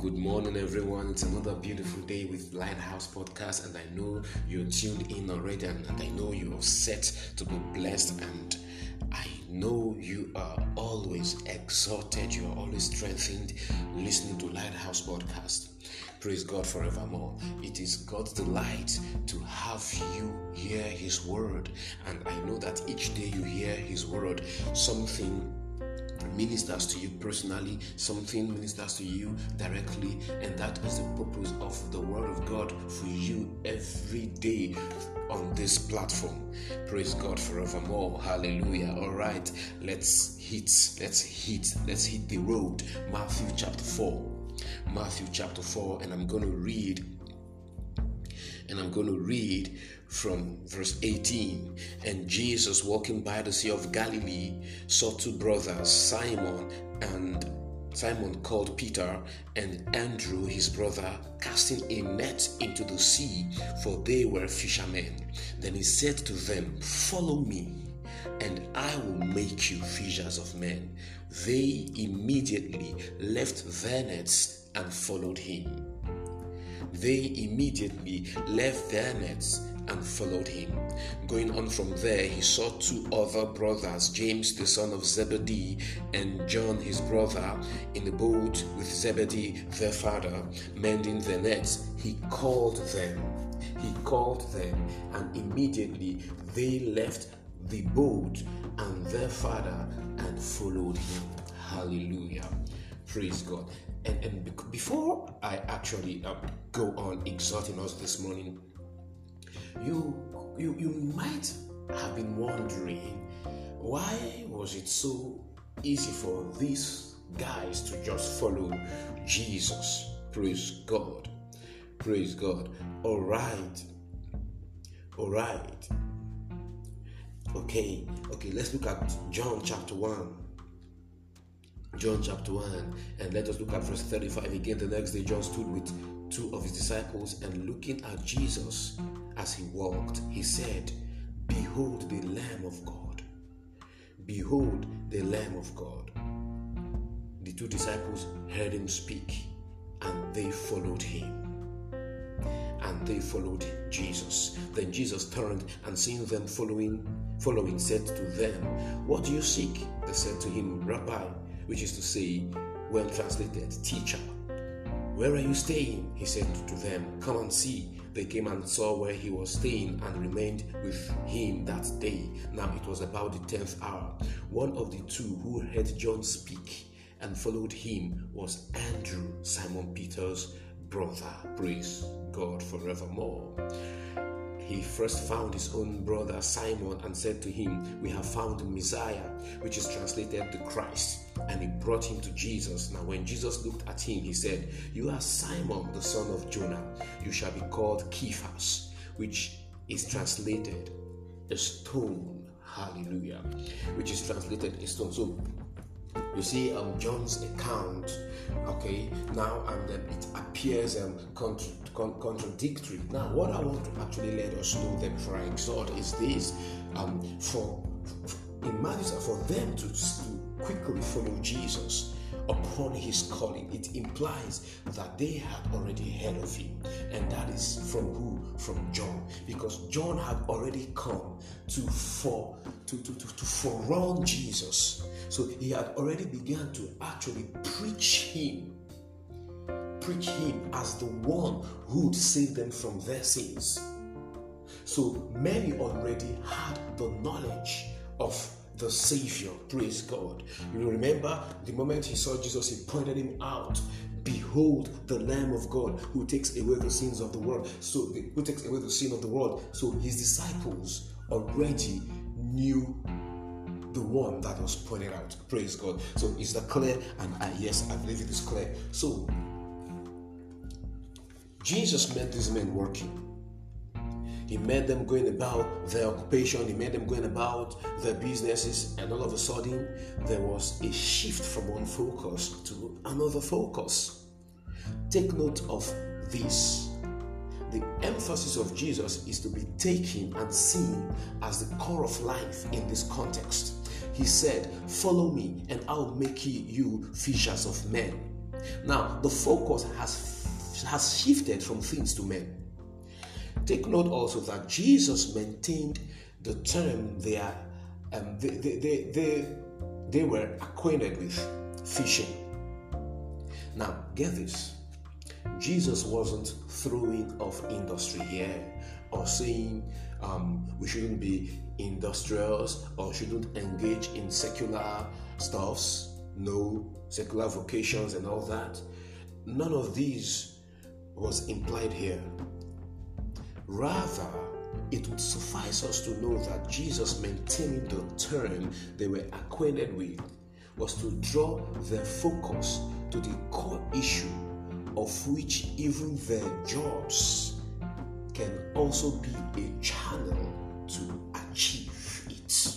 Good morning, everyone. It's another beautiful day with Lighthouse Podcast, and I know you're tuned in already, and, and I know you're set to be blessed, and I know you are always exhorted, you are always strengthened listening to Lighthouse Podcast. Praise God forevermore. It is God's delight to have you hear His word, and I know that each day you hear His word, something ministers to you personally, something ministers to you directly, and that is the purpose of the Word of God for you every day on this platform. Praise God forevermore. Hallelujah. All right, let's hit, let's hit, let's hit the road. Matthew chapter 4. Matthew chapter 4, and I'm going to read and I'm going to read from verse 18. And Jesus, walking by the Sea of Galilee, saw two brothers, Simon and Simon called Peter and Andrew his brother, casting a net into the sea, for they were fishermen. Then he said to them, Follow me, and I will make you fishers of men. They immediately left their nets and followed him. They immediately left their nets and followed him. Going on from there, he saw two other brothers, James the son of Zebedee and John his brother, in the boat with Zebedee their father, mending their nets. He called them. He called them, and immediately they left the boat and their father and followed him. Hallelujah. Praise God. And, and before I actually uh, go on exhorting us this morning, you, you, you might have been wondering why was it so easy for these guys to just follow Jesus? Praise God. Praise God. All right. All right. Okay. Okay, let's look at John chapter 1. John chapter 1, and let us look at verse 35 again. The next day, John stood with two of his disciples, and looking at Jesus as he walked, he said, Behold the Lamb of God. Behold the Lamb of God. The two disciples heard him speak, and they followed him. And they followed Jesus. Then Jesus turned and seeing them following, following, said to them, What do you seek? They said to him, Rabbi, which is to say, well translated, teacher. Where are you staying? He said to them, Come and see. They came and saw where he was staying and remained with him that day. Now it was about the tenth hour. One of the two who heard John speak and followed him was Andrew, Simon Peter's brother. Praise God forevermore he first found his own brother Simon and said to him, We have found the Messiah, which is translated the Christ. And he brought him to Jesus. Now, when Jesus looked at him, he said, You are Simon, the son of Jonah. You shall be called Cephas, which is translated a stone. Hallelujah. Which is translated a stone. So you see um, John's account, okay, now and then it appears um, contra- con- contradictory. Now, what I want to actually let us know that before I exhort is this um, for, in Matthew, for them to quickly follow Jesus upon his calling, it implies that they had already heard of him. And that is from who? From John. Because John had already come to for to, to, to, to forerun Jesus. So he had already begun to actually preach him. Preach him as the one who would save them from their sins. So many already had the knowledge of the Savior. Praise God. You remember the moment he saw Jesus, he pointed him out. Behold the Lamb of God who takes away the sins of the world. So who takes away the sin of the world. So his disciples already knew the one that was pointed out. Praise God. So is that clear? And uh, yes, I believe it is clear. So Jesus met these men working. He made them going about their occupation, he made them going about their businesses, and all of a sudden there was a shift from one focus to another focus. Take note of this. The emphasis of Jesus is to be taken and seen as the core of life in this context. He said, Follow me, and I'll make you fishers of men. Now, the focus has, has shifted from things to men. Take note also that Jesus maintained the term they, are, um, they, they, they, they, they were acquainted with fishing. Now, get this Jesus wasn't throwing off industry here or saying um, we shouldn't be industrials or shouldn't engage in secular stuffs, no secular vocations and all that. None of these was implied here. Rather, it would suffice us to know that Jesus maintaining the term they were acquainted with was to draw their focus to the core issue of which even their jobs can also be a channel to achieve it.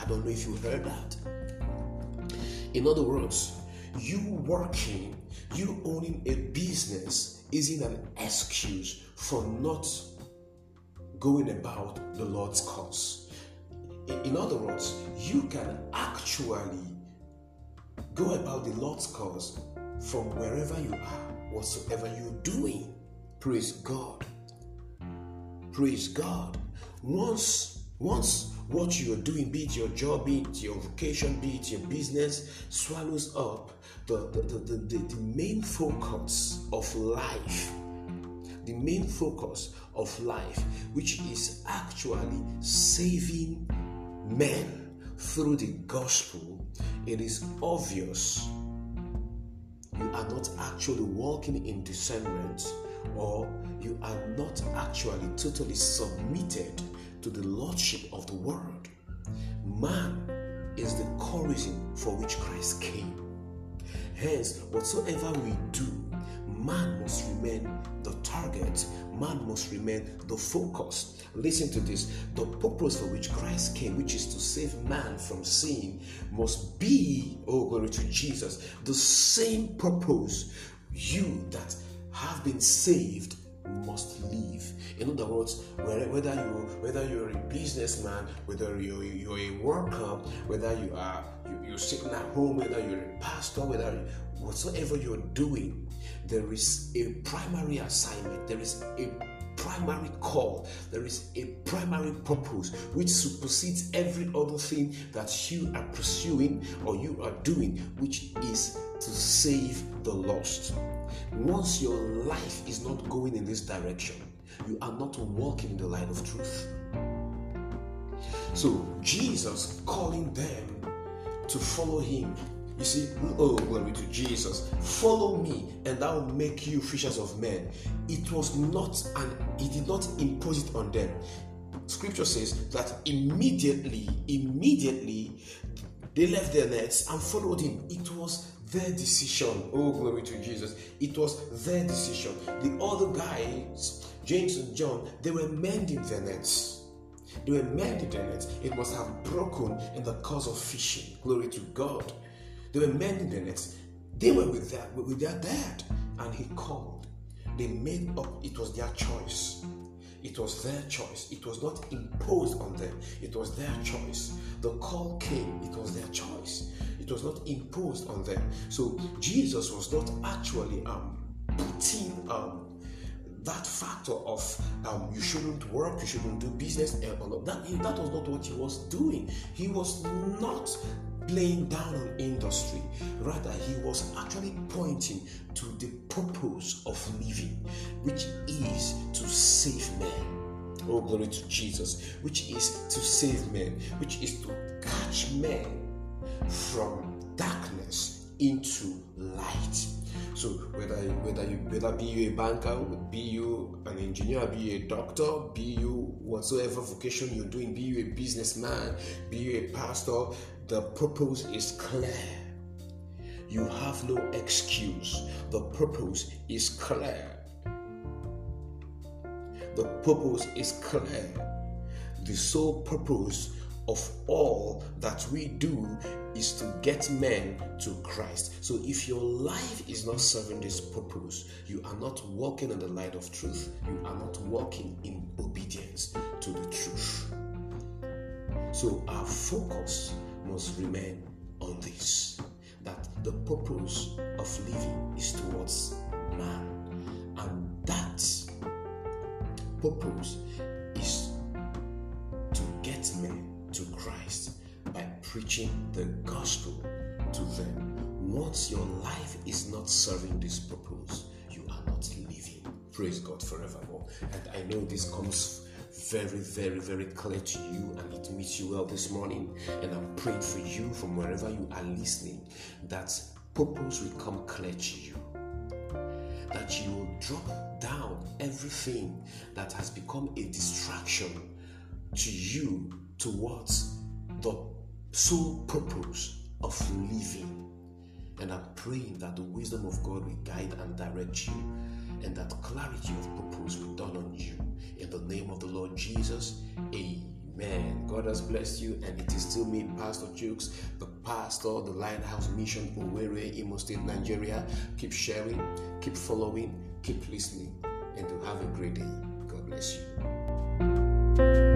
I don't know if you heard that. In other words, you working, you owning a business isn't an excuse for not going about the Lord's cause. In other words, you can actually go about the Lord's cause from wherever you are, whatsoever you're doing. Praise God. Praise God. Once, once what you're doing, be it your job, be it your vocation, be it your business, swallows up the, the, the, the, the main focus of life the main focus of life, which is actually saving men through the gospel, it is obvious you are not actually walking in discernment or you are not actually totally submitted to the lordship of the world. Man is the core reason for which Christ came. Hence, whatsoever we do, man must remain the target, man must remain the focus. Listen to this the purpose for which Christ came, which is to save man from sin, must be, oh, glory to Jesus, the same purpose you that have been saved must live. In other words, whether you whether you're a businessman, whether you're, you're a worker, whether you are you, are sitting at home, whether you're a pastor, whether you, whatsoever you're doing, there is a primary assignment. There is a primary call. There is a primary purpose which supersedes every other thing that you are pursuing or you are doing, which is to save the lost. Once your life is not going in this direction, you are not walking in the light of truth. So, Jesus calling them to follow him. You see, oh, glory to Jesus. Follow me, and I will make you fishers of men. It was not, and he did not impose it on them. Scripture says that immediately, immediately, they left their nets and followed him. It was their decision. Oh, glory to Jesus. It was their decision. The other guys, James and John, they were mending their nets. They were mending their nets. It must have broken in the cause of fishing. Glory to God. They were mending their nets. They were with their, with their dad, and he called. They made up, it was their choice. It was their choice. It was not imposed on them. It was their choice. The call came. It was their choice. It was not imposed on them. So Jesus was not actually um, putting um, that factor of um, you shouldn't work, you shouldn't do business, and all of that. That was not what he was doing. He was not playing down on industry. Rather, he was actually pointing to the purpose of living, which is to save men. Oh, glory to Jesus, which is to save men, which is to catch men from darkness into light. So whether whether you whether be you a banker, be you an engineer, be you a doctor, be you whatsoever vocation you're doing, be you a businessman, be you a pastor, the purpose is clear. You have no excuse. The purpose is clear. The purpose is clear. The sole purpose of all that we do is to get men to Christ. So if your life is not serving this purpose, you are not walking in the light of truth. You are not walking in obedience to the truth. So our focus must remain on this that the purpose of living is towards man. And that purpose preaching the gospel to them. Once your life is not serving this purpose, you are not living. Praise God forevermore. And I know this comes very, very, very clear to you and it meets you well this morning. And I'm praying for you from wherever you are listening that purpose will come clear to you. That you will drop down everything that has become a distraction to you towards the sole purpose of living. And I'm praying that the wisdom of God will guide and direct you, and that clarity of purpose will dawn on you. In the name of the Lord Jesus, Amen. God has blessed you, and it is still me, Pastor Jukes, the pastor, the Lighthouse Mission, Owerri, Imo State, Nigeria. Keep sharing, keep following, keep listening, and have a great day. God bless you.